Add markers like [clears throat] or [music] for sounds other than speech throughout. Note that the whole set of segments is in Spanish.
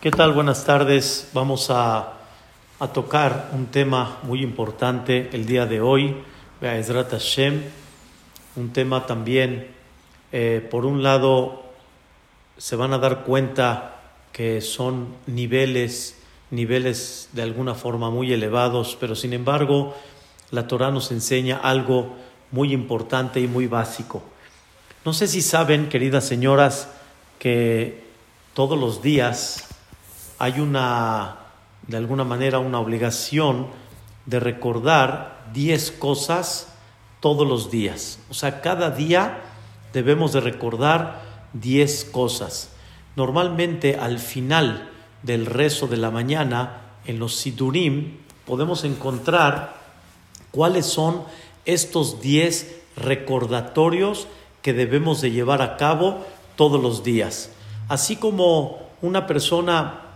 ¿Qué tal? Buenas tardes. Vamos a, tocar un tema muy importante el día de hoy, Be'ezrat Hashem. Un tema también, eh, por un lado, se van a dar cuenta que son niveles, niveles de alguna forma muy elevados, pero sin embargo, la Torah nos enseña algo muy importante y muy básico. No sé si saben, queridas señoras, que todos los días hay una, de alguna manera, una obligación de recordar 10 cosas todos los días. O sea, cada día debemos de recordar 10 cosas. Normalmente al final del rezo de la mañana, en los sidurim, podemos encontrar cuáles son estos 10 recordatorios que debemos de llevar a cabo todos los días. Así como una persona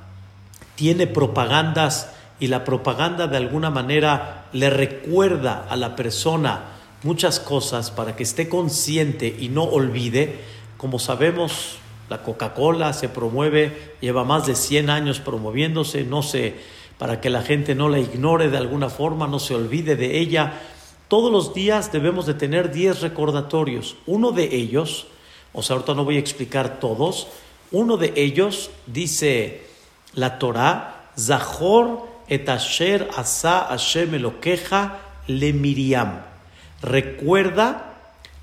tiene propagandas y la propaganda de alguna manera le recuerda a la persona muchas cosas para que esté consciente y no olvide, como sabemos, la Coca-Cola se promueve, lleva más de 100 años promoviéndose, no sé, para que la gente no la ignore de alguna forma, no se olvide de ella. Todos los días debemos de tener 10 recordatorios. Uno de ellos, o sea, ahorita no voy a explicar todos, uno de ellos dice la Torah, Zahor et asher asa Hashem le Miriam. Recuerda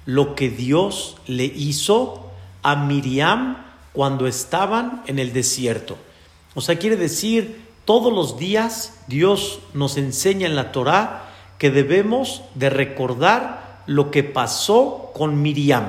lo que Dios le hizo a Miriam cuando estaban en el desierto. O sea, quiere decir, todos los días Dios nos enseña en la Torah que debemos de recordar lo que pasó con Miriam,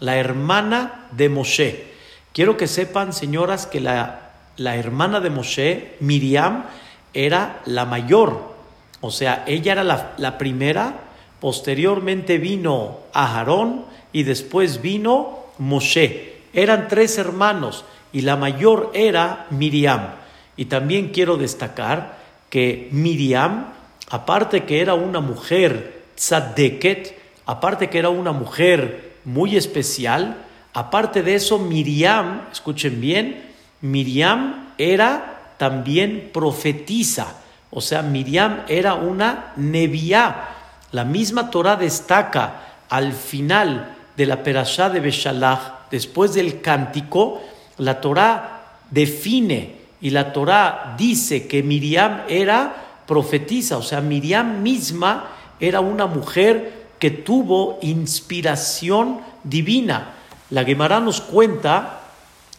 la hermana de Moshe. Quiero que sepan, señoras, que la la hermana de Moshe, Miriam, era la mayor. O sea, ella era la, primera, posteriormente vino Aharón y después vino Moshe. Eran tres hermanos y la mayor era Miriam. Y también quiero destacar que Miriam, aparte que era una mujer tzadeket, aparte que era una mujer muy especial, aparte de eso, Miriam, escuchen bien, Miriam era también profetiza, o sea, Miriam era una neviá. La misma Torah destaca al final de la perashá de Beshalach, después del cántico, la Torah define y la Torah dice que Miriam era profetiza, o sea, Miriam misma era una mujer que tuvo inspiración divina. La Gemara nos cuenta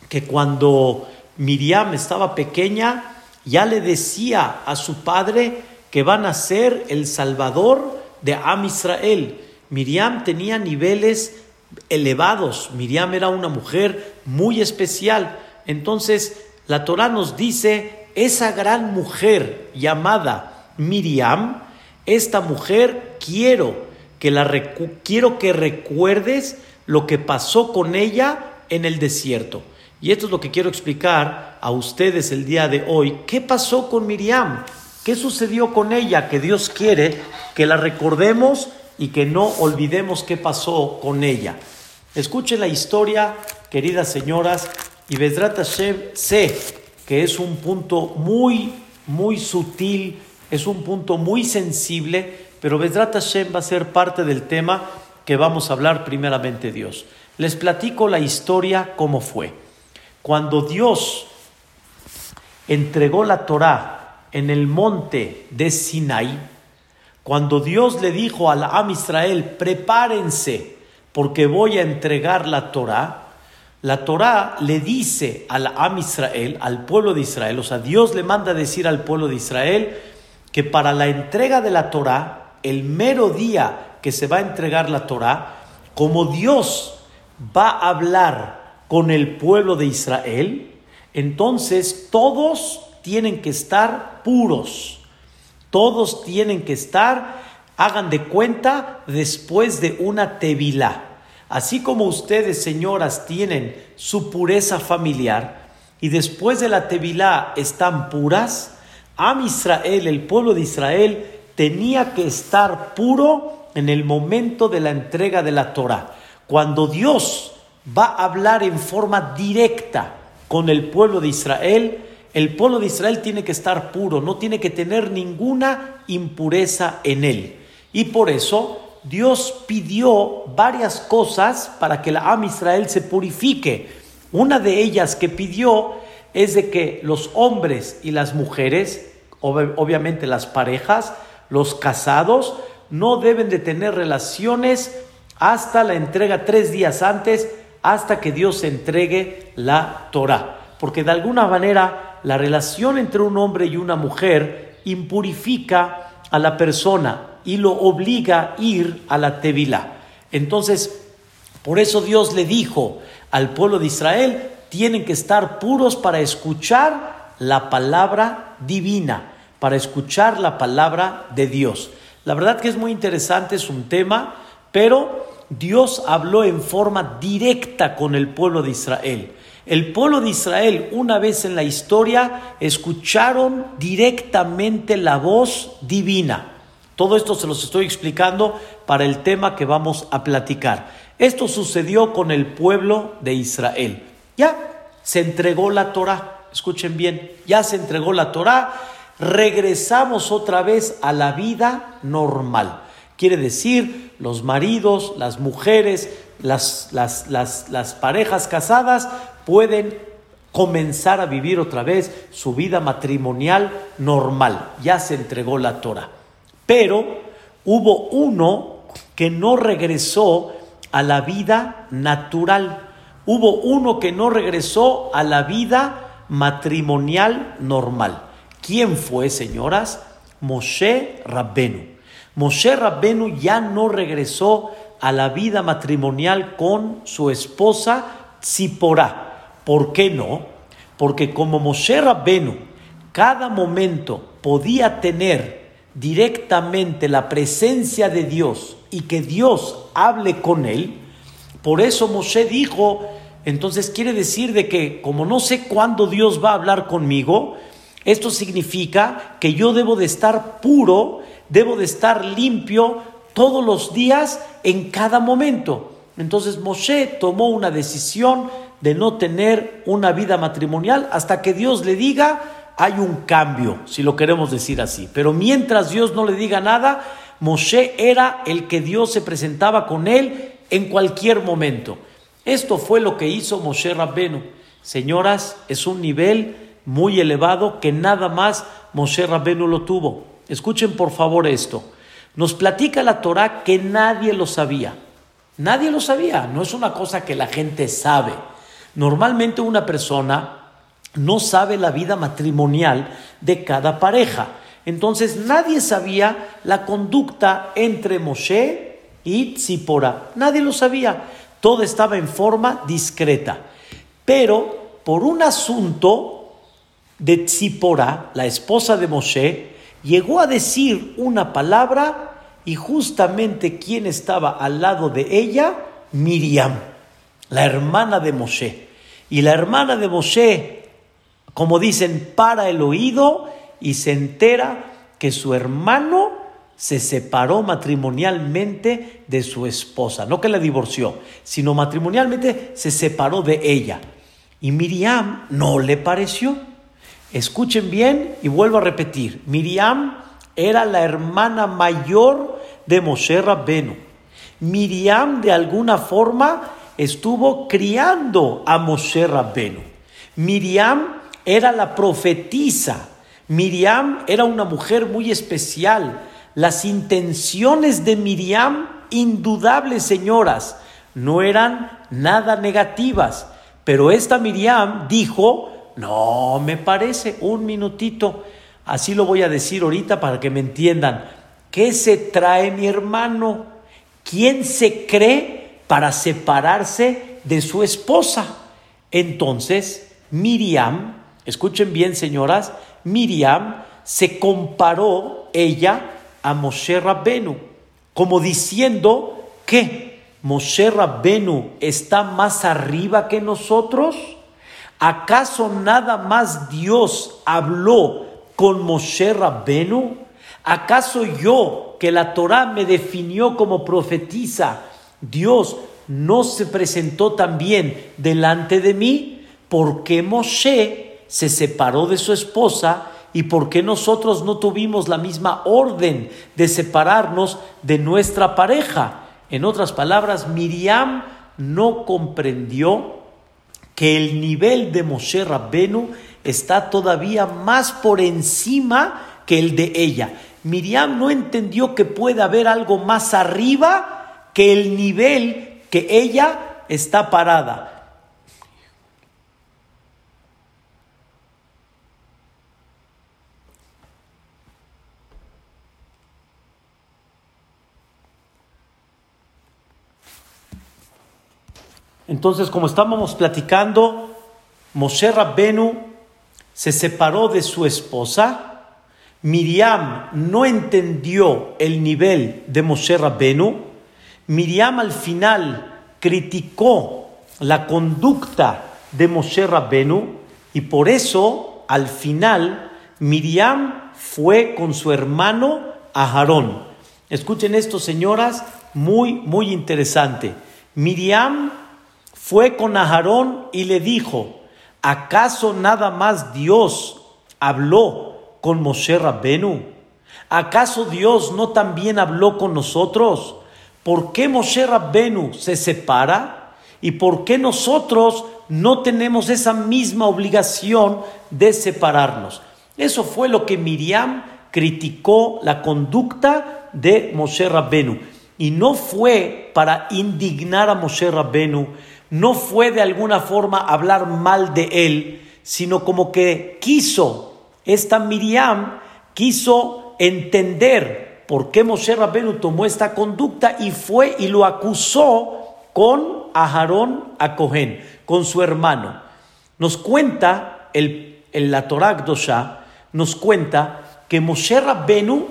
que cuando Miriam estaba pequeña, ya le decía a su padre que van a ser el salvador de Am Israel. Miriam tenía niveles elevados, Miriam era una mujer muy especial. Entonces, la Torah nos dice, esa gran mujer llamada Miriam, esta mujer quiero que la quiero que recuerdes lo que pasó con ella en el desierto. Y esto es lo que quiero explicar a ustedes el día de hoy. ¿Qué pasó con Miriam? ¿Qué sucedió con ella? Que Dios quiere que la recordemos y que no olvidemos qué pasó con ella. Escuchen la historia, queridas señoras, y Vedrat Hashem sé que es un punto muy, muy sutil, es un punto muy sensible, pero Vedrat Hashem va a ser parte del tema que vamos a hablar primeramente Dios. Les platico la historia cómo fue. Cuando Dios entregó la Torá en el monte de Sinai, cuando Dios le dijo al Am Israel, prepárense porque voy a entregar la Torá, la Torá le dice al Am Israel, al pueblo de Israel, o sea, Dios le manda decir al pueblo de Israel que para la entrega de la Torá, el mero día que se va a entregar la Torá, como Dios va a hablar con el pueblo de Israel, entonces todos tienen que estar puros, todos tienen que estar, hagan de cuenta, después de una tevilá. Así como ustedes, señoras, tienen su pureza familiar y después de la tevilá están puras, Am Israel, el pueblo de Israel, tenía que estar puro en el momento de la entrega de la Torah. Cuando Dios va a hablar en forma directa con el pueblo de Israel, el pueblo de Israel tiene que estar puro, no tiene que tener ninguna impureza en él. Y por eso Dios pidió varias cosas para que la Am Israel se purifique. Una de ellas que pidió es de que los hombres y las mujeres, obviamente las parejas, los casados, no deben de tener relaciones hasta la entrega tres días antes, hasta que Dios entregue la Torah. Porque de alguna manera la relación entre un hombre y una mujer impurifica a la persona y lo obliga a ir a la Tevilá. Entonces, por eso Dios le dijo al pueblo de Israel, tienen que estar puros para escuchar la palabra divina, para escuchar la palabra de Dios. La verdad que es muy interesante, es un tema, pero Dios habló en forma directa con el pueblo de Israel. El pueblo de Israel, una vez en la historia, escucharon directamente la voz divina. Todo esto se los estoy explicando para el tema que vamos a platicar. Esto sucedió con el pueblo de Israel. Ya se entregó la Torah. Escuchen bien, ya se entregó la Torah. Regresamos otra vez a la vida normal. Quiere decir, los maridos, las mujeres, las, las, las, parejas casadas pueden comenzar a vivir otra vez su vida matrimonial normal. Ya se entregó la Torah. Pero hubo uno que no regresó a la vida natural. Hubo uno que no regresó a la vida matrimonial normal. ¿Quién fue, señoras? Moshe Rabbenu. Moshe Rabbenu ya no regresó a la vida matrimonial con su esposa Tzipora. ¿Por qué no? Porque como Moshe Rabbenu cada momento podía tener directamente la presencia de Dios y que Dios hable con él, por eso Moshe dijo, entonces quiere decir de que como no sé cuándo Dios va a hablar conmigo, esto significa que yo debo de estar puro debo de estar limpio todos los días en cada momento. Entonces Moshe tomó una decisión de no tener una vida matrimonial hasta que Dios le diga hay un cambio, si lo queremos decir así. Pero mientras Dios no le diga nada, Moshe era el que Dios se presentaba con él en cualquier momento. Esto fue lo que hizo Moshe Rabbenu. Señoras, es un nivel muy elevado que nada más Moshe Rabbenu lo tuvo. Escuchen por favor esto. Nos platica la Torah que nadie lo sabía. Nadie lo sabía. No es una cosa que la gente sabe. Normalmente una persona no sabe la vida matrimonial de cada pareja. Entonces nadie sabía la conducta entre Moshe y Tzipora. Nadie lo sabía. Todo estaba en forma discreta. Pero por un asunto de Tzipora, la esposa de Moshe, llegó a decir una palabra y justamente quien estaba al lado de ella, Miriam, la hermana de Moshe. Y la hermana de Moshe, como dicen, para el oído y se entera que su hermano se separó matrimonialmente de su esposa, no que la divorció, sino matrimonialmente se separó de ella. Y Miriam no le pareció. Escuchen bien y vuelvo a repetir. Miriam era la hermana mayor de Moshe Rabbenu. Miriam de alguna forma estuvo criando a Moshe Rabbenu. Miriam era la profetisa. Miriam era una mujer muy especial. Las intenciones de Miriam, indudables señoras, no eran nada negativas. Pero esta Miriam dijo, no, me parece, un minutito. Así lo voy a decir ahorita para que me entiendan. ¿Qué se trae mi hermano? ¿Quién se cree para separarse de su esposa? Entonces, Miriam, escuchen bien señoras, Miriam se comparó ella a Moshe Rabbenu, como diciendo que Moshe Rabbenu está más arriba que nosotros. ¿Acaso nada más Dios habló con Moshe Rabbenu? ¿Acaso yo, que la Torah me definió como profetisa, Dios no se presentó también delante de mí? Porque Moshe se separó de su esposa y por qué nosotros no tuvimos la misma orden de separarnos de nuestra pareja. En otras palabras, Miriam no comprendió que el nivel de Moshe Rabbenu está todavía más por encima que el de ella. Miriam no entendió que puede haber algo más arriba que el nivel que ella está parada. Entonces, como estábamos platicando, Moshe Rabbenu se separó de su esposa. Miriam no entendió el nivel de Moshe Rabbenu. Miriam al final criticó la conducta de Moshe Rabbenu y por eso al final Miriam fue con su hermano a Aarón. Escuchen esto, señoras, muy, muy interesante. Miriam fue con Aharón y le dijo, ¿acaso nada más Dios habló con Moshe Rabbenu? ¿Acaso Dios no también habló con nosotros? ¿Por qué Moshe Rabbenu se separa? ¿Y por qué nosotros no tenemos esa misma obligación de separarnos? Eso fue lo que Miriam criticó la conducta de Moshe Rabbenu. Y no fue para indignar a Moshe Rabbenu, no fue de alguna forma hablar mal de él, sino como que quiso, esta Miriam quiso entender por qué Moshe Rabenu tomó esta conducta y fue y lo acusó con Aharón a con su hermano. Nos cuenta el, el la Torah nos cuenta que Moshe Rabenu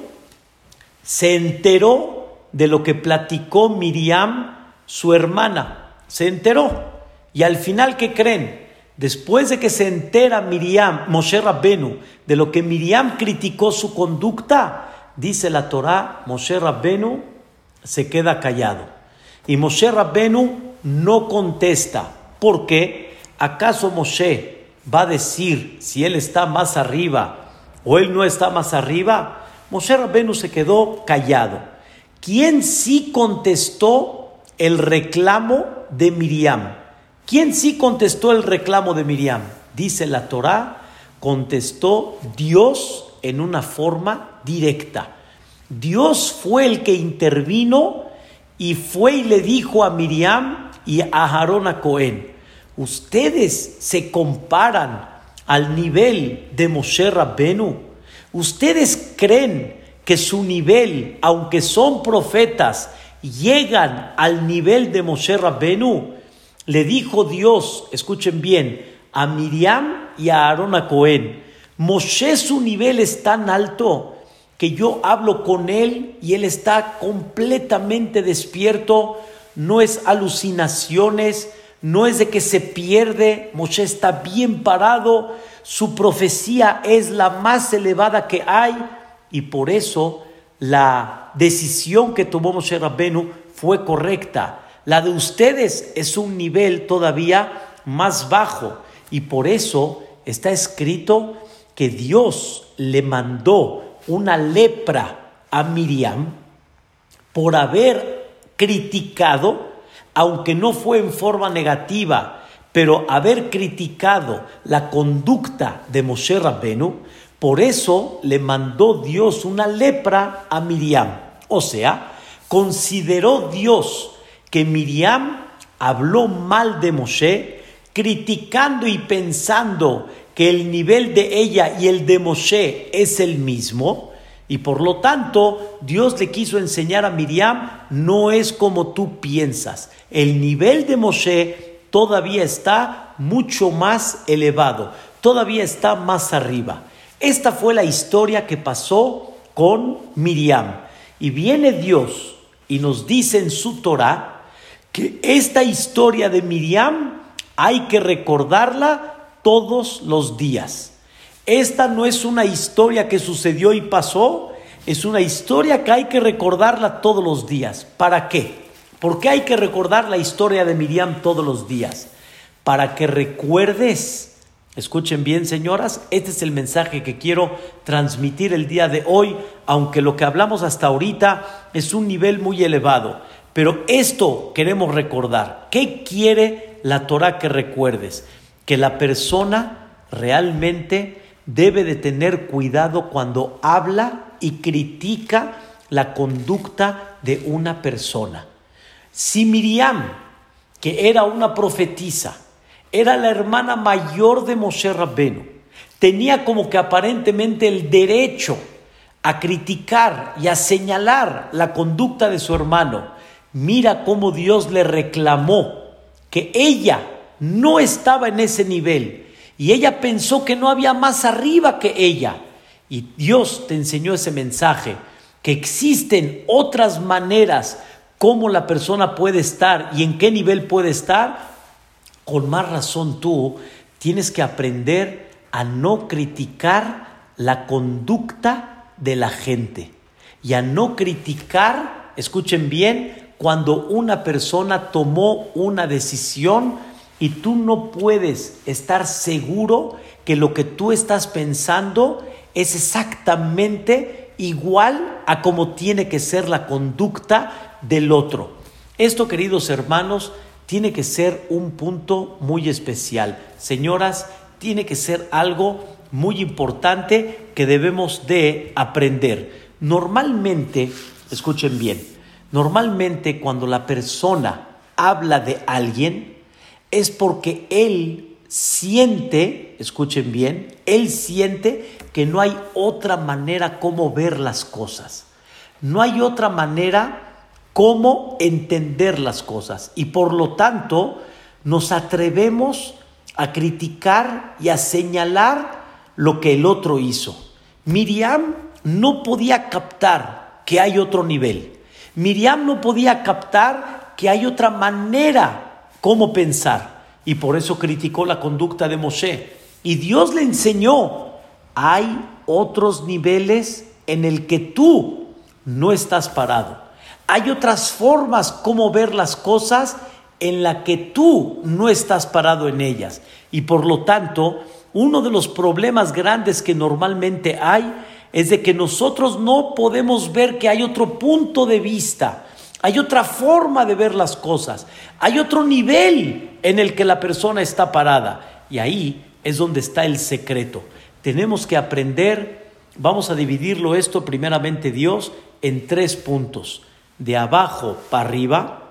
se enteró de lo que platicó Miriam, su hermana se enteró. Y al final, ¿qué creen? Después de que se entera Miriam, Moshe Rabbenu, de lo que Miriam criticó su conducta, dice la Torá, Moshe Rabbenu se queda callado. Y Moshe Rabbenu no contesta. ¿Por qué? ¿Acaso Moshe va a decir si él está más arriba o él no está más arriba? Moshe Rabbenu se quedó callado. ¿Quién sí contestó el reclamo de Miriam. ¿Quién sí contestó el reclamo de Miriam? Dice la Torá, contestó Dios en una forma directa. Dios fue el que intervino y fue y le dijo a Miriam y a Aarón a Cohen, ustedes se comparan al nivel de Moshe Rabbenu, ustedes creen que su nivel, aunque son profetas, llegan al nivel de Moshe Rabbenu, le dijo Dios, escuchen bien, a Miriam y a Aarón a Cohen, Moshe su nivel es tan alto que yo hablo con él y él está completamente despierto, no es alucinaciones, no es de que se pierde, Moshe está bien parado, su profecía es la más elevada que hay y por eso la decisión que tomó Moshe Rabbenu fue correcta. La de ustedes es un nivel todavía más bajo y por eso está escrito que Dios le mandó una lepra a Miriam por haber criticado, aunque no fue en forma negativa, pero haber criticado la conducta de Moshe Rabbenu, por eso le mandó Dios una lepra a Miriam. O sea, consideró Dios que Miriam habló mal de Moshe, criticando y pensando que el nivel de ella y el de Moshe es el mismo, y por lo tanto Dios le quiso enseñar a Miriam, no es como tú piensas, el nivel de Moshe todavía está mucho más elevado, todavía está más arriba. Esta fue la historia que pasó con Miriam. Y viene Dios y nos dice en su Torah que esta historia de Miriam hay que recordarla todos los días. Esta no es una historia que sucedió y pasó, es una historia que hay que recordarla todos los días. ¿Para qué? ¿Por qué hay que recordar la historia de Miriam todos los días? Para que recuerdes Escuchen bien, señoras, este es el mensaje que quiero transmitir el día de hoy, aunque lo que hablamos hasta ahorita es un nivel muy elevado. Pero esto queremos recordar. ¿Qué quiere la Torah que recuerdes? Que la persona realmente debe de tener cuidado cuando habla y critica la conducta de una persona. Si Miriam, que era una profetisa, era la hermana mayor de Moshe Rabbenu. Tenía como que aparentemente el derecho a criticar y a señalar la conducta de su hermano. Mira cómo Dios le reclamó que ella no estaba en ese nivel y ella pensó que no había más arriba que ella. Y Dios te enseñó ese mensaje, que existen otras maneras cómo la persona puede estar y en qué nivel puede estar con más razón tú tienes que aprender a no criticar la conducta de la gente y a no criticar, escuchen bien, cuando una persona tomó una decisión y tú no puedes estar seguro que lo que tú estás pensando es exactamente igual a como tiene que ser la conducta del otro. Esto, queridos hermanos, tiene que ser un punto muy especial. Señoras, tiene que ser algo muy importante que debemos de aprender. Normalmente, escuchen bien, normalmente cuando la persona habla de alguien es porque él siente, escuchen bien, él siente que no hay otra manera como ver las cosas. No hay otra manera cómo entender las cosas y por lo tanto nos atrevemos a criticar y a señalar lo que el otro hizo. Miriam no podía captar que hay otro nivel. Miriam no podía captar que hay otra manera cómo pensar y por eso criticó la conducta de Moshe. Y Dios le enseñó, hay otros niveles en el que tú no estás parado. Hay otras formas como ver las cosas en la que tú no estás parado en ellas. Y por lo tanto, uno de los problemas grandes que normalmente hay es de que nosotros no podemos ver que hay otro punto de vista, hay otra forma de ver las cosas, hay otro nivel en el que la persona está parada. Y ahí es donde está el secreto. Tenemos que aprender, vamos a dividirlo esto primeramente Dios en tres puntos de abajo para arriba,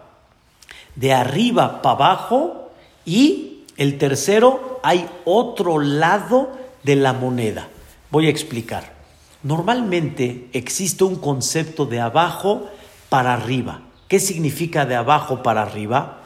de arriba para abajo y el tercero hay otro lado de la moneda. Voy a explicar. Normalmente existe un concepto de abajo para arriba. ¿Qué significa de abajo para arriba?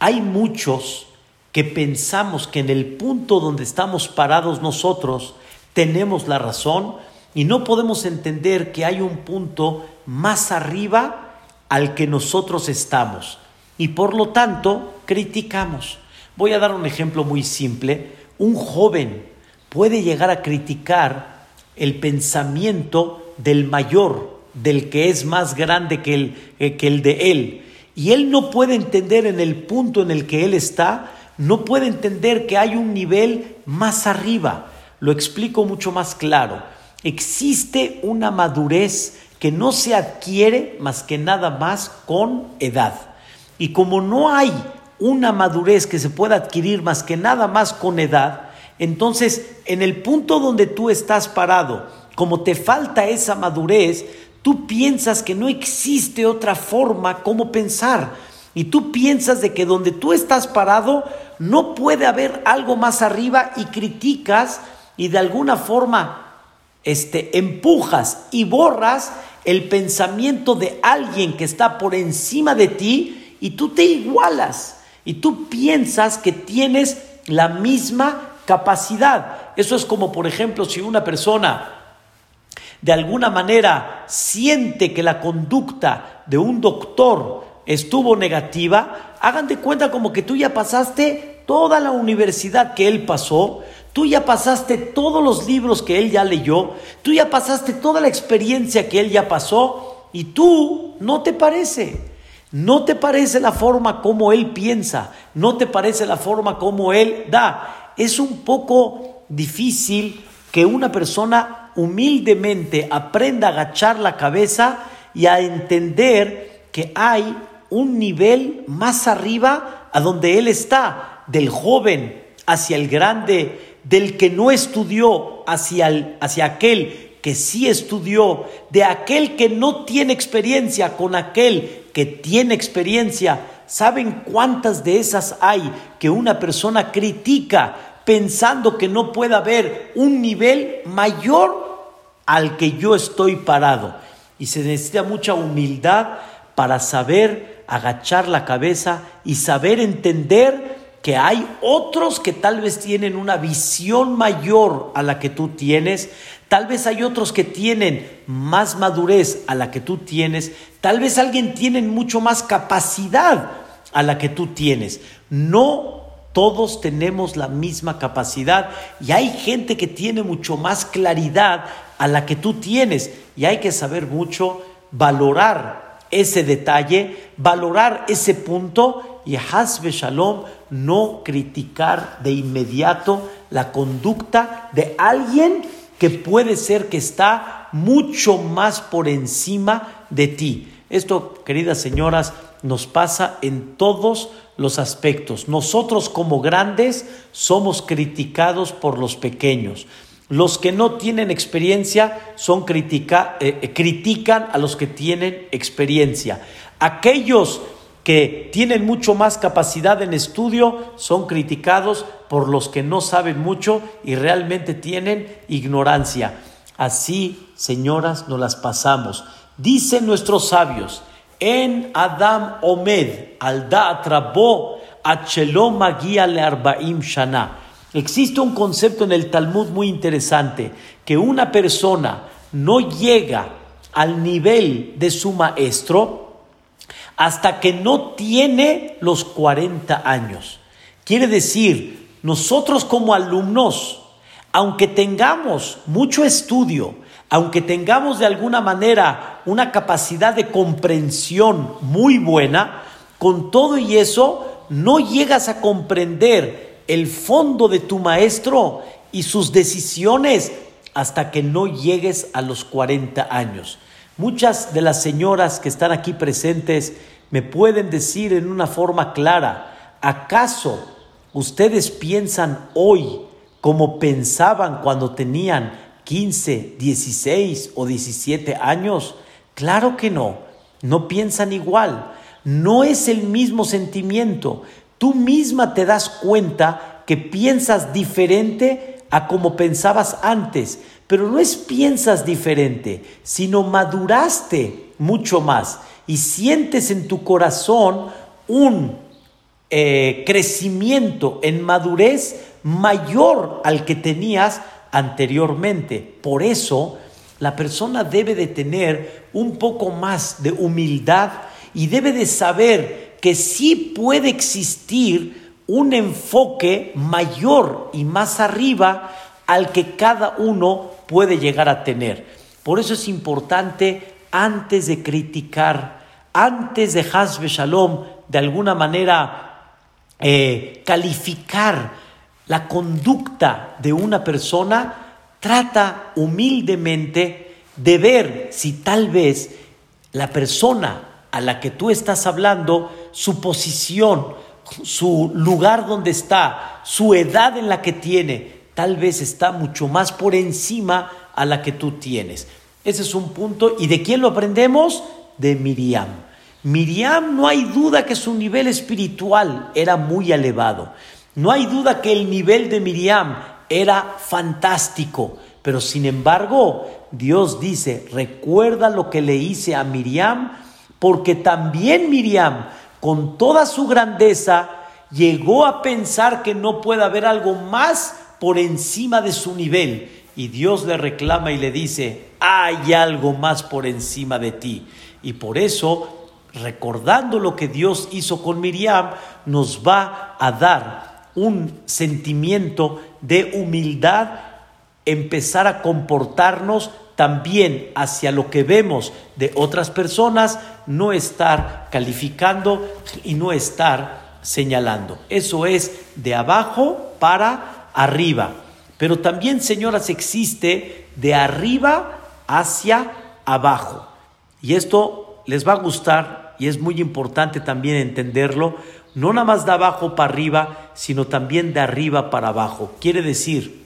Hay muchos que pensamos que en el punto donde estamos parados nosotros tenemos la razón y no podemos entender que hay un punto más arriba al que nosotros estamos y por lo tanto criticamos. Voy a dar un ejemplo muy simple. Un joven puede llegar a criticar el pensamiento del mayor, del que es más grande que el, eh, que el de él. Y él no puede entender en el punto en el que él está, no puede entender que hay un nivel más arriba. Lo explico mucho más claro. Existe una madurez que no se adquiere más que nada más con edad. Y como no hay una madurez que se pueda adquirir más que nada más con edad, entonces en el punto donde tú estás parado, como te falta esa madurez, tú piensas que no existe otra forma como pensar. Y tú piensas de que donde tú estás parado no puede haber algo más arriba y criticas y de alguna forma este, empujas y borras el pensamiento de alguien que está por encima de ti y tú te igualas y tú piensas que tienes la misma capacidad. Eso es como, por ejemplo, si una persona de alguna manera siente que la conducta de un doctor estuvo negativa, hagan cuenta como que tú ya pasaste toda la universidad que él pasó, Tú ya pasaste todos los libros que él ya leyó, tú ya pasaste toda la experiencia que él ya pasó y tú no te parece. No te parece la forma como él piensa, no te parece la forma como él da. es un poco difícil que una persona humildemente aprenda a agachar la cabeza y a entender que hay un nivel más arriba a donde él está, del joven hacia el grande, del que no estudió hacia, hacia aquel que sí estudió, de aquel que no tiene experiencia con aquel que tiene experiencia. ¿Saben cuántas de esas hay que una persona critica pensando que no puede haber un nivel mayor al que yo estoy parado? Y se necesita mucha humildad para saber agachar la cabeza y saber entender que hay otros que tal vez tienen una visión mayor a la que tú tienes, tal vez hay otros que tienen más madurez a la que tú tienes, tal vez alguien tiene mucho más capacidad a la que tú tienes. No todos tenemos la misma capacidad y hay gente que tiene mucho más claridad a la que tú tienes y hay que saber mucho valorar ese detalle, valorar ese punto y Hasbe Shalom no criticar de inmediato la conducta de alguien que puede ser que está mucho más por encima de ti. Esto, queridas señoras, nos pasa en todos los aspectos. Nosotros como grandes somos criticados por los pequeños. Los que no tienen experiencia son critica, eh, eh, critican a los que tienen experiencia. Aquellos que tienen mucho más capacidad en estudio son criticados por los que no saben mucho y realmente tienen ignorancia. Así, señoras, nos las pasamos. Dicen nuestros sabios, en Adam Omed, al Da'atrabo, Achelom le Arbaim Shana. Existe un concepto en el Talmud muy interesante, que una persona no llega al nivel de su maestro, hasta que no tiene los 40 años. Quiere decir, nosotros como alumnos, aunque tengamos mucho estudio, aunque tengamos de alguna manera una capacidad de comprensión muy buena, con todo y eso no llegas a comprender el fondo de tu maestro y sus decisiones hasta que no llegues a los 40 años. Muchas de las señoras que están aquí presentes me pueden decir en una forma clara, ¿acaso ustedes piensan hoy como pensaban cuando tenían 15, 16 o 17 años? Claro que no, no piensan igual, no es el mismo sentimiento. Tú misma te das cuenta que piensas diferente a como pensabas antes. Pero no es piensas diferente, sino maduraste mucho más y sientes en tu corazón un eh, crecimiento en madurez mayor al que tenías anteriormente. Por eso la persona debe de tener un poco más de humildad y debe de saber que sí puede existir un enfoque mayor y más arriba al que cada uno puede llegar a tener. Por eso es importante, antes de criticar, antes de Hasbe Shalom, de alguna manera eh, calificar la conducta de una persona, trata humildemente de ver si tal vez la persona a la que tú estás hablando, su posición, su lugar donde está, su edad en la que tiene, tal vez está mucho más por encima a la que tú tienes. Ese es un punto. ¿Y de quién lo aprendemos? De Miriam. Miriam no hay duda que su nivel espiritual era muy elevado. No hay duda que el nivel de Miriam era fantástico. Pero sin embargo, Dios dice, recuerda lo que le hice a Miriam, porque también Miriam, con toda su grandeza, llegó a pensar que no puede haber algo más por encima de su nivel. Y Dios le reclama y le dice, hay algo más por encima de ti. Y por eso, recordando lo que Dios hizo con Miriam, nos va a dar un sentimiento de humildad, empezar a comportarnos también hacia lo que vemos de otras personas, no estar calificando y no estar señalando. Eso es de abajo para arriba. Pero también, señoras, existe de arriba hacia abajo. Y esto les va a gustar y es muy importante también entenderlo. No nada más de abajo para arriba, sino también de arriba para abajo. Quiere decir,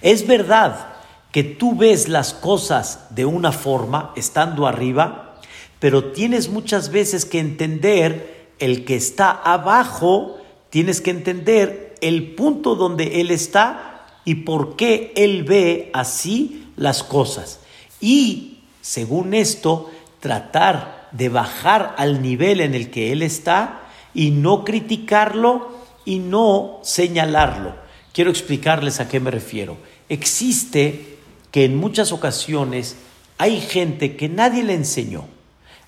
es verdad que tú ves las cosas de una forma estando arriba, pero tienes muchas veces que entender el que está abajo, tienes que entender el punto donde él está y por qué él ve así las cosas. Y según esto, tratar de bajar al nivel en el que él está y no criticarlo y no señalarlo. Quiero explicarles a qué me refiero. Existe que en muchas ocasiones hay gente que nadie le enseñó,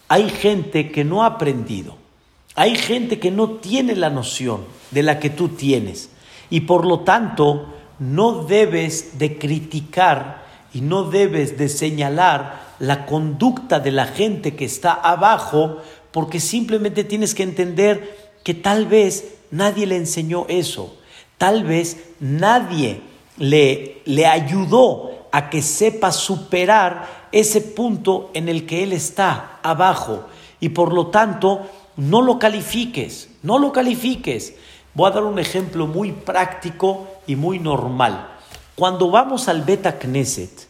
hay gente que no ha aprendido, hay gente que no tiene la noción de la que tú tienes. Y por lo tanto no debes de criticar y no debes de señalar la conducta de la gente que está abajo porque simplemente tienes que entender que tal vez nadie le enseñó eso, tal vez nadie le, le ayudó a que sepa superar ese punto en el que él está abajo. Y por lo tanto no lo califiques, no lo califiques. Voy a dar un ejemplo muy práctico y muy normal. Cuando vamos al Beta Knesset,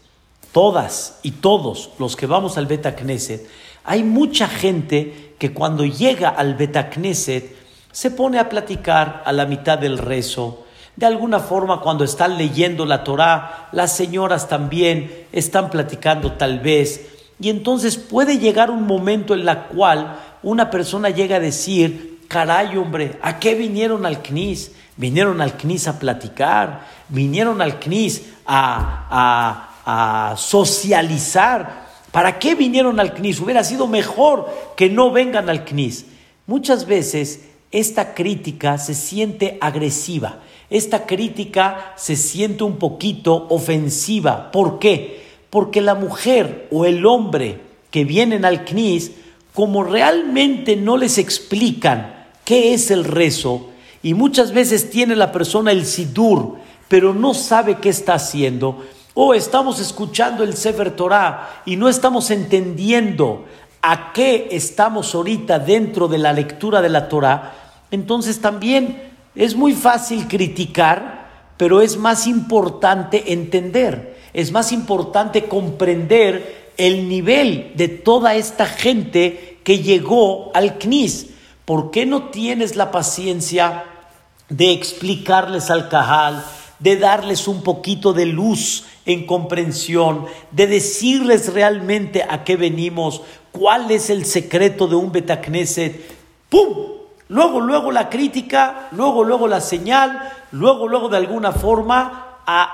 todas y todos los que vamos al Beta Knesset, hay mucha gente que cuando llega al Beta Knesset se pone a platicar a la mitad del rezo, de alguna forma, cuando están leyendo la Torá, las señoras también están platicando tal vez. Y entonces puede llegar un momento en la cual una persona llega a decir, caray hombre, ¿a qué vinieron al CNIS? Vinieron al CNIS a platicar, vinieron al CNIS a, a, a socializar. ¿Para qué vinieron al CNIS? Hubiera sido mejor que no vengan al CNIS. Muchas veces esta crítica se siente agresiva esta crítica se siente un poquito ofensiva. ¿Por qué? Porque la mujer o el hombre que vienen al CNIS, como realmente no les explican qué es el rezo, y muchas veces tiene la persona el sidur, pero no sabe qué está haciendo, o estamos escuchando el Sefer Torah y no estamos entendiendo a qué estamos ahorita dentro de la lectura de la Torah, entonces también es muy fácil criticar, pero es más importante entender, es más importante comprender el nivel de toda esta gente que llegó al CNIS. ¿Por qué no tienes la paciencia de explicarles al Cajal, de darles un poquito de luz en comprensión, de decirles realmente a qué venimos, cuál es el secreto de un Betacneset? ¡Pum! Luego, luego la crítica, luego, luego la señal, luego, luego de alguna forma a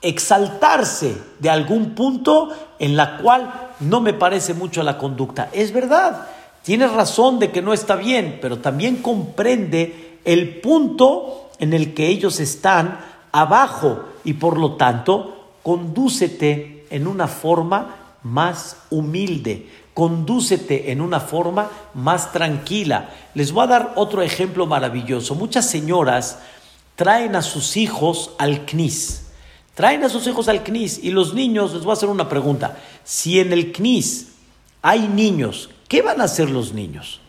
exaltarse de algún punto en la cual no me parece mucho la conducta. Es verdad, tienes razón de que no está bien, pero también comprende el punto en el que ellos están abajo y por lo tanto condúcete en una forma más humilde, condúcete en una forma más tranquila. Les voy a dar otro ejemplo maravilloso. Muchas señoras traen a sus hijos al CNIS. Traen a sus hijos al CNIS y los niños, les voy a hacer una pregunta. Si en el CNIS hay niños, ¿qué van a hacer los niños?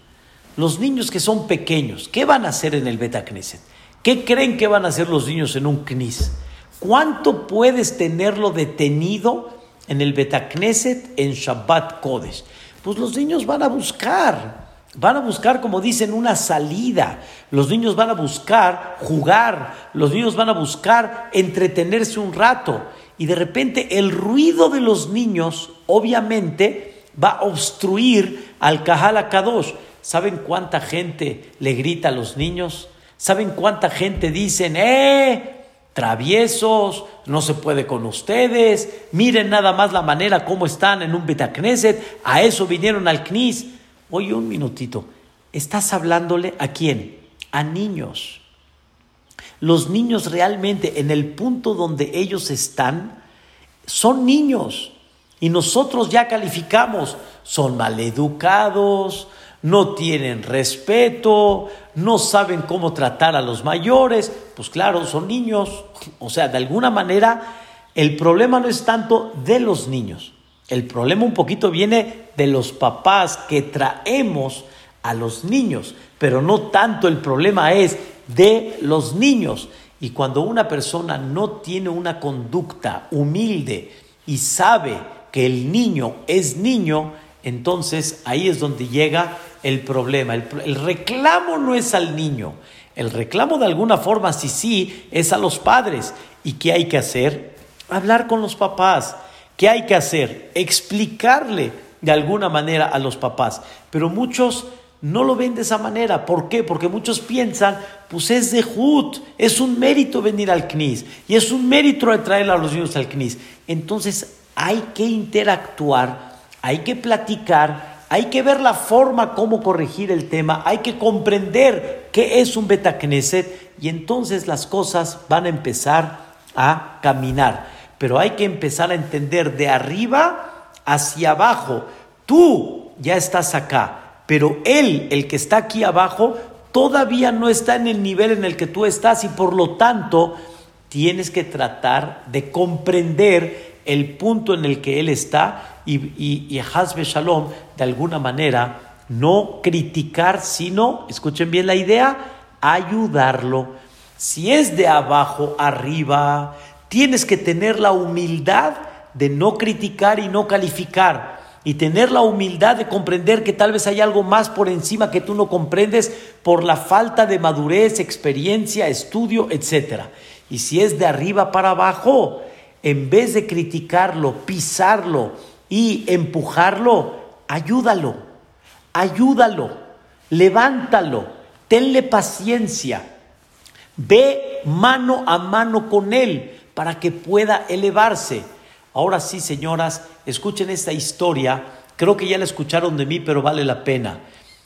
Los niños que son pequeños, ¿qué van a hacer en el Beta Knesset? ¿Qué creen que van a hacer los niños en un CNIS? ¿Cuánto puedes tenerlo detenido en el Betacneset en Shabbat Kodesh. Pues los niños van a buscar, van a buscar, como dicen, una salida. Los niños van a buscar jugar, los niños van a buscar entretenerse un rato. Y de repente el ruido de los niños, obviamente, va a obstruir al Kahal Kadosh. ¿Saben cuánta gente le grita a los niños? ¿Saben cuánta gente dicen, eh, traviesos, no se puede con ustedes, miren nada más la manera como están en un Betacneset, a eso vinieron al CNIS. Oye, un minutito, ¿estás hablándole a quién? A niños. Los niños realmente en el punto donde ellos están son niños y nosotros ya calificamos, son maleducados, no tienen respeto, no saben cómo tratar a los mayores, pues claro, son niños. O sea, de alguna manera, el problema no es tanto de los niños, el problema un poquito viene de los papás que traemos a los niños, pero no tanto el problema es de los niños. Y cuando una persona no tiene una conducta humilde y sabe que el niño es niño, entonces ahí es donde llega el problema. El, reclamo no es al niño, el reclamo de alguna forma, sí, sí, es a los padres. ¿Y qué hay que hacer? Hablar con los papás. ¿Qué hay que hacer? Explicarle de alguna manera a los papás. Pero muchos no lo ven de esa manera. ¿Por qué? Porque muchos piensan, pues es de Jud, es un mérito venir al CNIS y es un mérito traer a los niños al CNIS. Entonces hay que interactuar, hay que platicar, hay que ver la forma cómo corregir el tema, hay que comprender qué es un Betacneset y entonces las cosas van a empezar a caminar. Pero hay que empezar a entender de arriba hacia abajo. Tú ya estás acá pero él, el que está aquí abajo, todavía no está en el nivel en el que tú estás y por lo tanto tienes que tratar de comprender el punto en el que él está y, y, y Hasbe Shalom, de alguna manera, no criticar, sino, escuchen bien la idea, ayudarlo. Si es de abajo arriba, tienes que tener la humildad de no criticar y no calificar y tener la humildad de comprender que tal vez hay algo más por encima que tú no comprendes por la falta de madurez, experiencia, estudio, etc. Y si es de arriba para abajo, en vez de criticarlo, pisarlo y empujarlo, ayúdalo, ayúdalo, levántalo, tenle paciencia, ve mano a mano con él para que pueda elevarse. Ahora sí, señoras, escuchen esta historia. Creo que ya la escucharon de mí, pero vale la pena.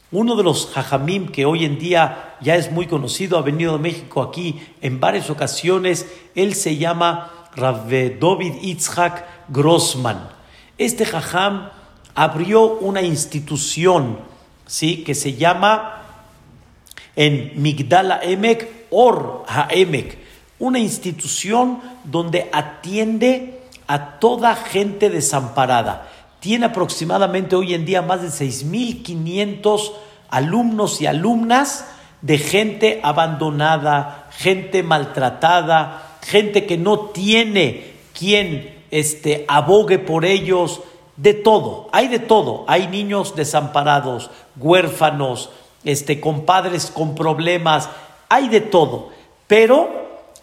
Uno de los jajamim que hoy en día ya es muy conocido, ha venido de México aquí en varias ocasiones, él se llama Rav David Itzhak Grossman. Este jajam abrió una institución, ¿sí? que se llama en Migdala Emek Or HaEmek, una institución donde atiende a toda gente desamparada. Tiene aproximadamente hoy en día más de 6.500 alumnos y alumnas de gente abandonada, gente maltratada, gente que no tiene quien este, abogue por ellos, de todo, hay de todo, hay niños desamparados, huérfanos, este, con padres con problemas, hay de todo, pero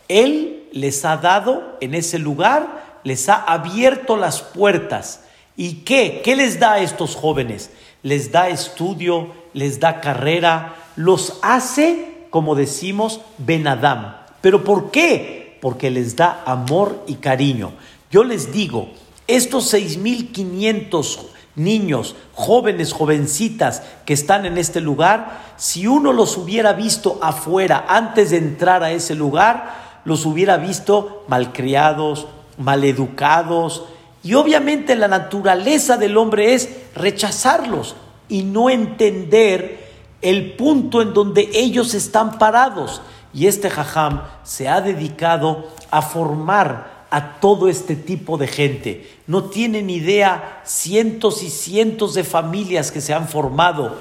Él les ha dado en ese lugar les ha abierto las puertas. ¿Y qué? ¿Qué les da a estos jóvenes? Les da estudio, les da carrera, los hace, como decimos, Benadam. ¿Pero por qué? Porque les da amor y cariño. Yo les digo, estos 6.500 niños, jóvenes, jovencitas que están en este lugar, si uno los hubiera visto afuera antes de entrar a ese lugar, los hubiera visto malcriados, maleducados. Y obviamente la naturaleza del hombre es rechazarlos y no entender el punto en donde ellos están parados. Y este jajam se ha dedicado a formar a todo este tipo de gente. No tienen idea cientos y cientos de familias que se han formado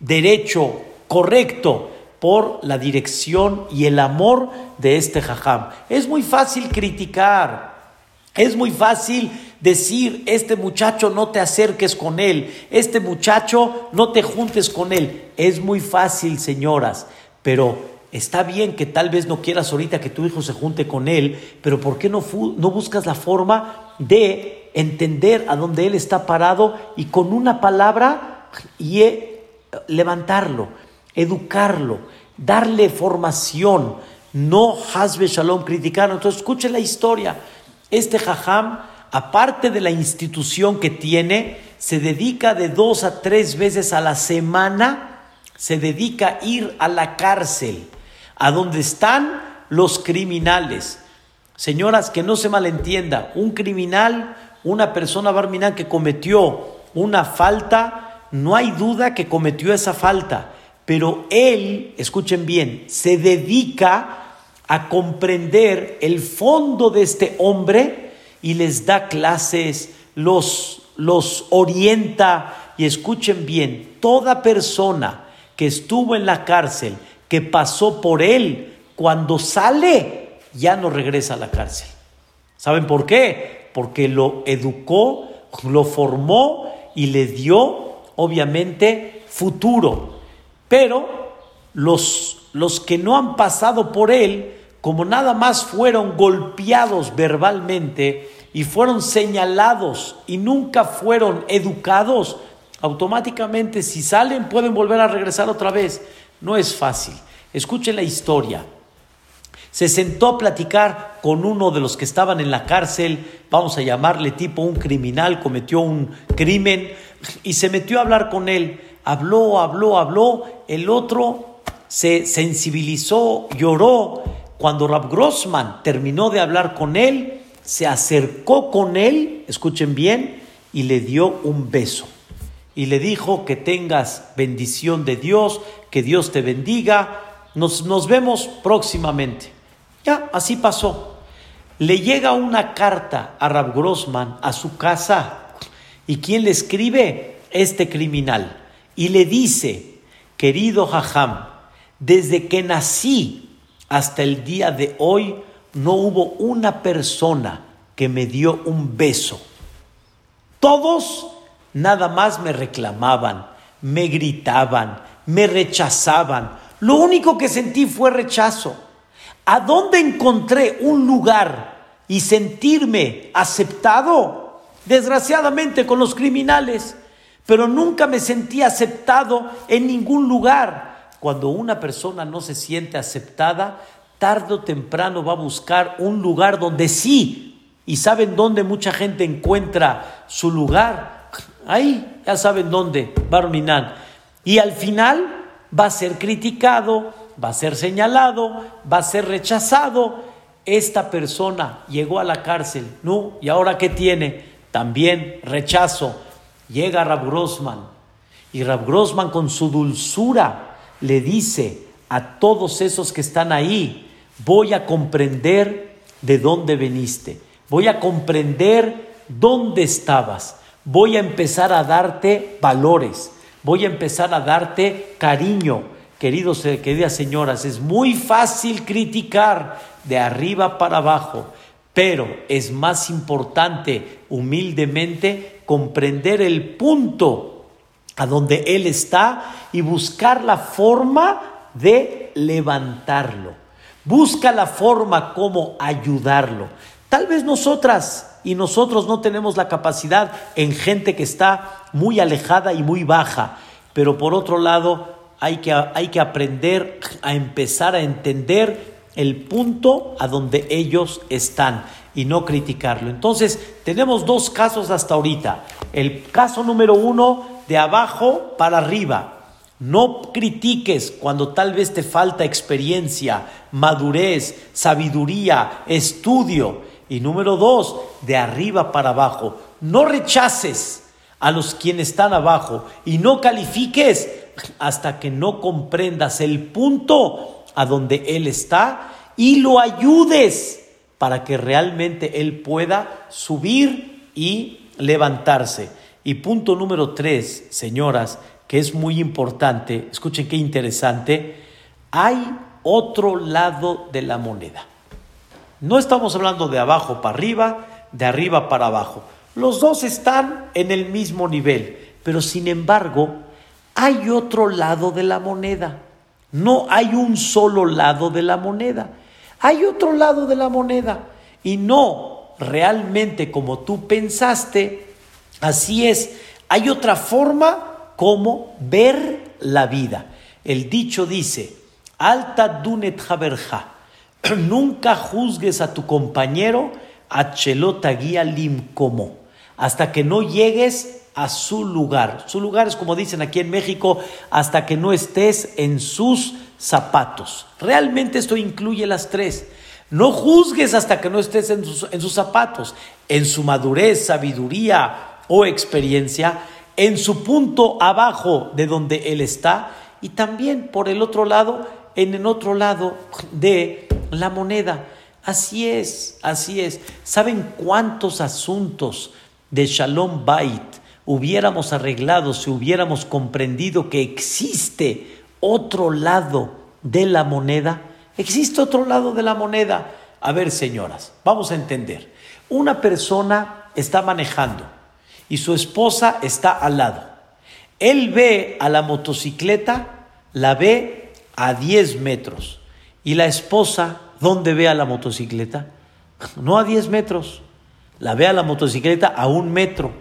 derecho, correcto, por la dirección y el amor de este jajam. Es muy fácil criticar, es muy fácil decir, este muchacho no te acerques con él, este muchacho no te juntes con él. Es muy fácil, señoras, pero está bien que tal vez no quieras ahorita que tu hijo se junte con él, pero ¿por qué no, no buscas la forma de entender a dónde él está parado y con una palabra y eh, levantarlo? educarlo, darle formación, no hasbe shalom, criticarlo. Entonces, escuche la historia. Este jajam, aparte de la institución que tiene, se dedica de dos a tres veces a la semana, se dedica a ir a la cárcel, a donde están los criminales. Señoras, que no se malentienda, un criminal, una persona barminal que cometió una falta, no hay duda que cometió esa falta, pero él, escuchen bien, se dedica a comprender el fondo de este hombre y les da clases, los, los orienta y escuchen bien, toda persona que estuvo en la cárcel, que pasó por él, cuando sale ya no regresa a la cárcel. ¿Saben por qué? Porque lo educó, lo formó y le dio, obviamente, futuro. Pero los, los que no han pasado por él, como nada más fueron golpeados verbalmente y fueron señalados y nunca fueron educados, automáticamente si salen pueden volver a regresar otra vez. No es fácil. Escuchen la historia. Se sentó a platicar con uno de los que estaban en la cárcel, vamos a llamarle tipo un criminal, cometió un crimen y se metió a hablar con él. Habló, habló, habló. El otro se sensibilizó, lloró. Cuando Rab Grossman terminó de hablar con él, se acercó con él, escuchen bien, y le dio un beso y le dijo que tengas bendición de Dios, que Dios te bendiga, nos, nos vemos próximamente. Ya, así pasó. Le llega una carta a Rab Grossman a su casa y ¿quién le escribe? Este criminal. Y le dice, querido Jajam, desde que nací hasta el día de hoy no hubo una persona que me dio un beso. Todos nada más me reclamaban, me gritaban, me rechazaban. Lo único que sentí fue rechazo. ¿A dónde encontré un lugar y sentirme aceptado? Desgraciadamente con los criminales, pero nunca me sentí aceptado en ningún lugar. Cuando una persona no se siente aceptada, tarde o temprano va a buscar un lugar donde sí. ¿Y saben dónde mucha gente encuentra su lugar? Ahí, ya saben dónde, Barminan. Y al final va a ser criticado, va a ser señalado, va a ser rechazado. Esta persona llegó a la cárcel, ¿no? ¿Y ahora qué tiene? También rechazo. Llega Rab Grossman y Rab Grossman con su dulzura le dice a todos esos que están ahí, voy a comprender de dónde veniste, voy a comprender dónde estabas voy a empezar a darte valores, voy a empezar a darte cariño. Queridos, eh, queridas señoras, es muy fácil criticar de arriba para abajo, pero es más importante humildemente comprender el punto a donde Él está y buscar la forma de levantarlo. Busca la forma como ayudarlo. Tal vez nosotras y nosotros no tenemos la capacidad en gente que está muy alejada y muy baja. Pero por otro lado, hay que, hay que aprender a empezar a entender el punto a donde ellos están y no criticarlo. Entonces, tenemos dos casos hasta ahorita. El caso número uno, de abajo para arriba. No critiques cuando tal vez te falta experiencia, madurez, sabiduría, estudio. Y número dos, de arriba para abajo. No rechaces a los quienes están abajo y no califiques hasta que no comprendas el punto a donde Él está y lo ayudes para que realmente Él pueda subir y levantarse. Y punto número tres, señoras, que es muy importante, escuchen qué interesante, hay otro lado de la moneda. No estamos hablando de abajo para arriba, de arriba para abajo. Los dos están en el mismo nivel, pero sin embargo hay otro lado de la moneda. No hay un solo lado de la moneda. Hay otro lado de la moneda. Y no realmente como tú pensaste, así es. Hay otra forma como ver la vida. El dicho dice, alta dunet haberja [clears throat] nunca juzgues a tu compañero a chelota guía lim como, hasta que no llegues a su lugar. Su lugar es como dicen aquí en México, hasta que no estés en sus zapatos. Realmente esto incluye las tres. No juzgues hasta que no estés en sus, en sus zapatos. En su madurez, sabiduría o experiencia, en su punto abajo de donde él está y también por el otro lado, en el otro lado de la moneda. Así es, así es. ¿Saben cuántos asuntos de Shalom Bait hubiéramos arreglado si hubiéramos comprendido que existe otro lado de la moneda? Existe otro lado de la moneda. A ver, señoras, vamos a entender. Una persona está manejando y su esposa está al lado. Él ve a la motocicleta, la ve a 10 metros. Y la esposa, ¿dónde ve a la motocicleta? No a 10 metros, la ve a la motocicleta a un metro.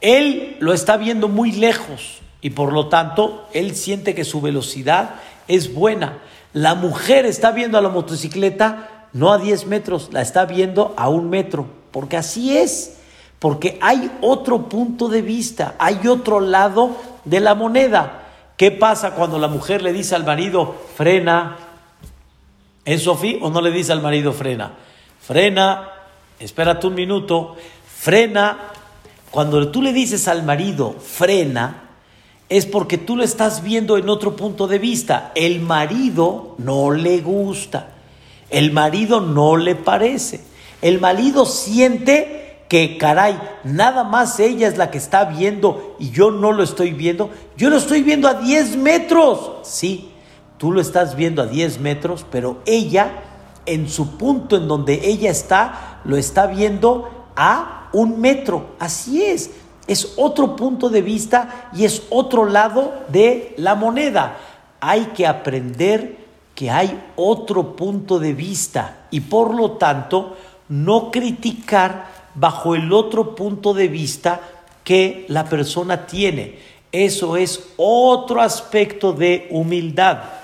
Él lo está viendo muy lejos y por lo tanto él siente que su velocidad es buena. La mujer está viendo a la motocicleta no a 10 metros, la está viendo a un metro, porque así es, porque hay otro punto de vista, hay otro lado de la moneda. ¿Qué pasa cuando la mujer le dice al marido, frena? ¿Es Sofía o no le dice al marido, frena? Frena, espérate un minuto, frena. Cuando tú le dices al marido, frena, es porque tú lo estás viendo en otro punto de vista. El marido no le gusta, el marido no le parece. El marido siente que, caray, nada más ella es la que está viendo y yo no lo estoy viendo. Yo lo estoy viendo a 10 metros. Sí, tú lo estás viendo a 10 metros, pero ella, en su punto en donde ella está, lo está viendo a un metro. Así es es otro punto de vista y es otro lado de la moneda. Hay que aprender que hay otro punto de vista y por lo tanto no criticar bajo el otro punto de vista que la persona tiene. Eso es otro aspecto de humildad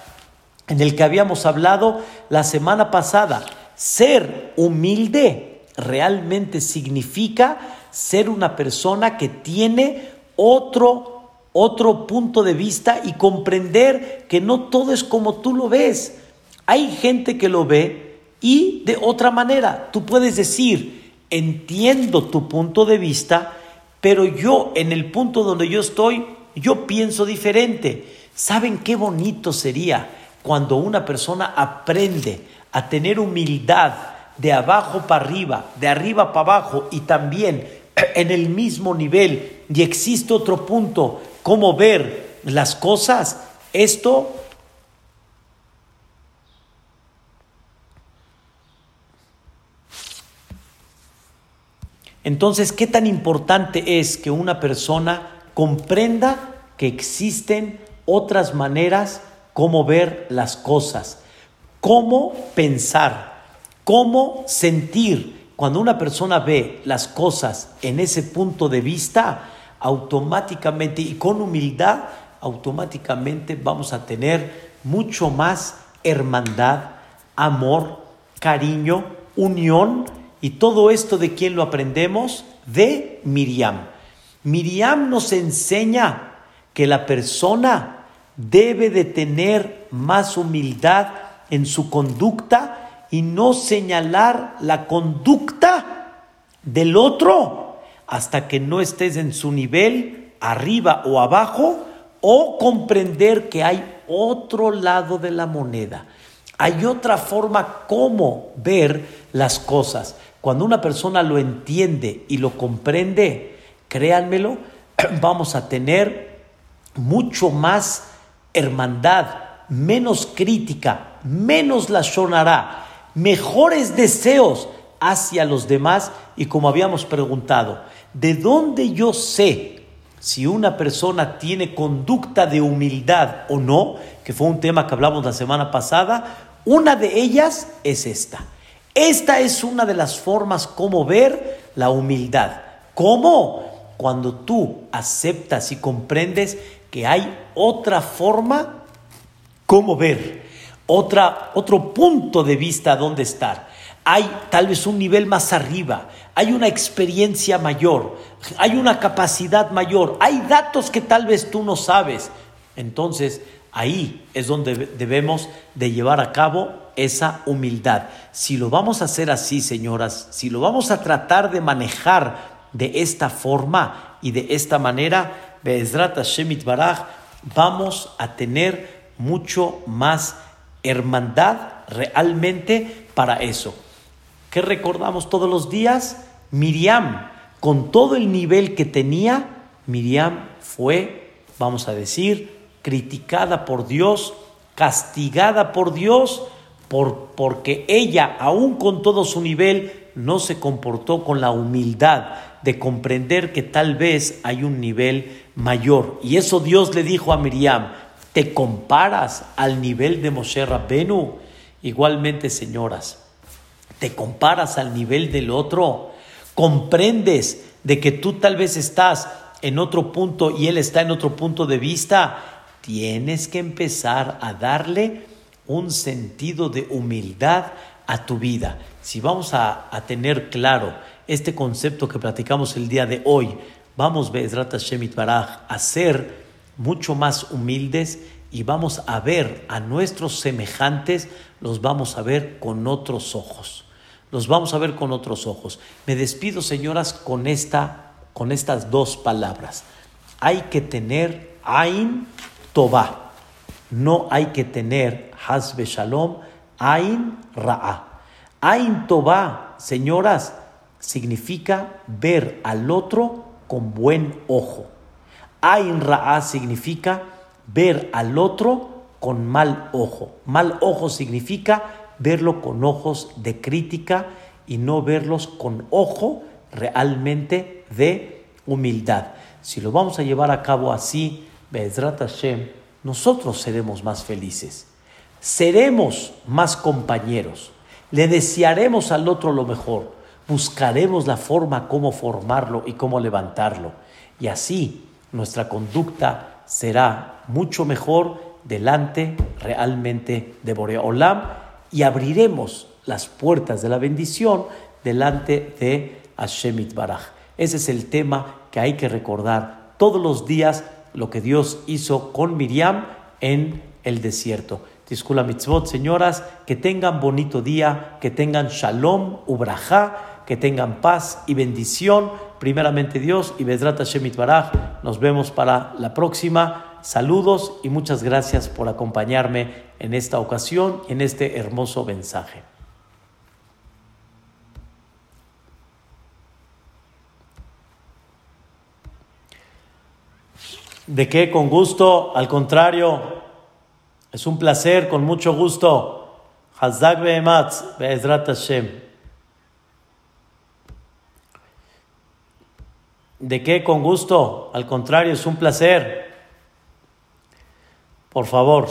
en el que habíamos hablado la semana pasada. Ser humilde realmente significa ser una persona que tiene otro, otro punto de vista y comprender que no todo es como tú lo ves. Hay gente que lo ve y de otra manera. Tú puedes decir, entiendo tu punto de vista, pero yo en el punto donde yo estoy, yo pienso diferente. ¿Saben qué bonito sería cuando una persona aprende a tener humildad de abajo para arriba, de arriba para abajo y también [clears throat] en el mismo nivel y existe otro punto, cómo ver las cosas, esto Entonces, ¿qué tan importante es que una persona comprenda que existen otras maneras cómo ver las cosas, cómo pensar, cómo sentir, cuando una persona ve las cosas en ese punto de vista, automáticamente y con humildad, automáticamente vamos a tener mucho más hermandad, amor, cariño, unión y todo esto de quién lo aprendemos? De Miriam. Miriam nos enseña que la persona debe de tener más humildad en su conducta y no señalar la conducta del otro hasta que no estés en su nivel, arriba o abajo, o comprender que hay otro lado de la moneda. Hay otra forma como ver las cosas. Cuando una persona lo entiende y lo comprende, créanmelo, [clears throat] vamos a tener mucho más hermandad, menos crítica, menos la sonará mejores deseos hacia los demás y como habíamos preguntado, ¿de dónde yo sé si una persona tiene conducta de humildad o no? Que fue un tema que hablamos la semana pasada. Una de ellas es esta. Esta es una de las formas como ver la humildad. ¿Cómo? Cuando tú aceptas y comprendes que hay otra forma como ver otra, otro punto de vista donde estar. Hay tal vez un nivel más arriba, hay una experiencia mayor, hay una capacidad mayor, hay datos que tal vez tú no sabes. Entonces, ahí es donde debemos de llevar a cabo esa humildad. Si lo vamos a hacer así, señoras, si lo vamos a tratar de manejar de esta forma y de esta manera, Be'ezrat Hashem Baraj, vamos a tener mucho más hermandad realmente para eso. ¿Qué recordamos todos los días? Miriam, con todo el nivel que tenía, Miriam fue, vamos a decir, criticada por Dios, castigada por Dios, por, porque ella, aún con todo su nivel, no se comportó con la humildad de comprender que tal vez hay un nivel mayor. Y eso Dios le dijo a Miriam, ¿te comparas al nivel de Moshe Rabbenu? Igualmente, señoras, ¿te comparas al nivel del otro? ¿Comprendes de que tú tal vez estás en otro punto y él está en otro punto de vista? Tienes que empezar a darle un sentido de humildad a tu vida. Si vamos a, tener claro este concepto que platicamos el día de hoy, vamos, Be'ezrat Hashem a ser mucho más humildes y vamos a ver a nuestros semejantes, los vamos a ver con otros ojos. Los vamos a ver con otros ojos. Me despido, señoras, con, esta, con estas dos palabras. Hay que tener Ain Toba. No hay que tener Hasbe Shalom, Ain Ra'a. Ain Toba, señoras, significa ver al otro con buen ojo. Ain Ra'a significa ver al otro con mal ojo. Mal ojo significa verlo con ojos de crítica y no verlos con ojo realmente de humildad. Si lo vamos a llevar a cabo así, Bezrat Hashem, nosotros seremos más felices, seremos más compañeros, le desearemos al otro lo mejor, buscaremos la forma cómo formarlo y cómo levantarlo. Y así nuestra conducta será mucho mejor delante realmente de Borea Olam y abriremos las puertas de la bendición delante de Hashem Baraj. Ese es el tema que hay que recordar todos los días lo que Dios hizo con Miriam en el desierto. Discula mitzvot, señoras, que tengan bonito día, que tengan shalom, ubrajá, que tengan paz y bendición. Primeramente Dios y Bezrat Hashem Baraj. Nos vemos para la próxima. Saludos y muchas gracias por acompañarme en esta ocasión, en este hermoso mensaje. ¿De qué? Con gusto, al contrario, es un placer, con mucho gusto. Hazak Behematz, Be'ezrat Hashem. ¿De qué? Con gusto, al contrario, es un placer. Por favor.